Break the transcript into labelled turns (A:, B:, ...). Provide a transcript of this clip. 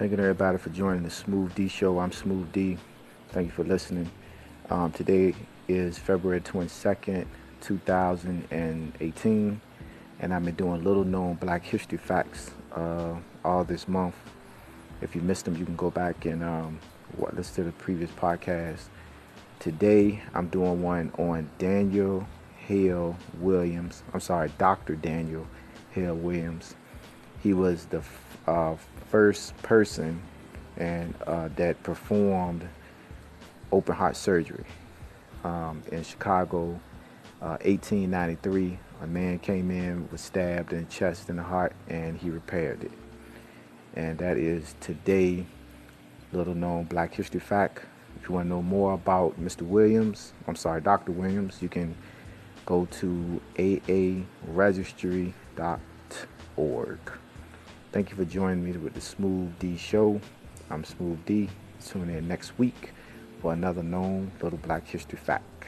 A: Thank you everybody for joining the Smoov D Show. I'm Smoov D. Thank you for listening. Um, today is February 22nd, 2018, and I've been doing little known Black History facts uh, all this month. If you missed them, you can go back and um, listen to the previous podcast. Today, I'm doing one on Daniel Hale Williams. I'm sorry, Dr. Daniel Hale Williams. He was the uh, first person and uh, that performed open heart surgery um, in Chicago, uh, 1893. A man came in, was stabbed in the chest and the heart, and he repaired it. And that is today, little known Black History fact. If you want to know more about Mr. Williams, I'm sorry, Dr. Williams, you can go to aaregistry.org. Thank you for joining me with the Smoov D Show. I'm Smoov D. Tune in next week for another known little Black History fact.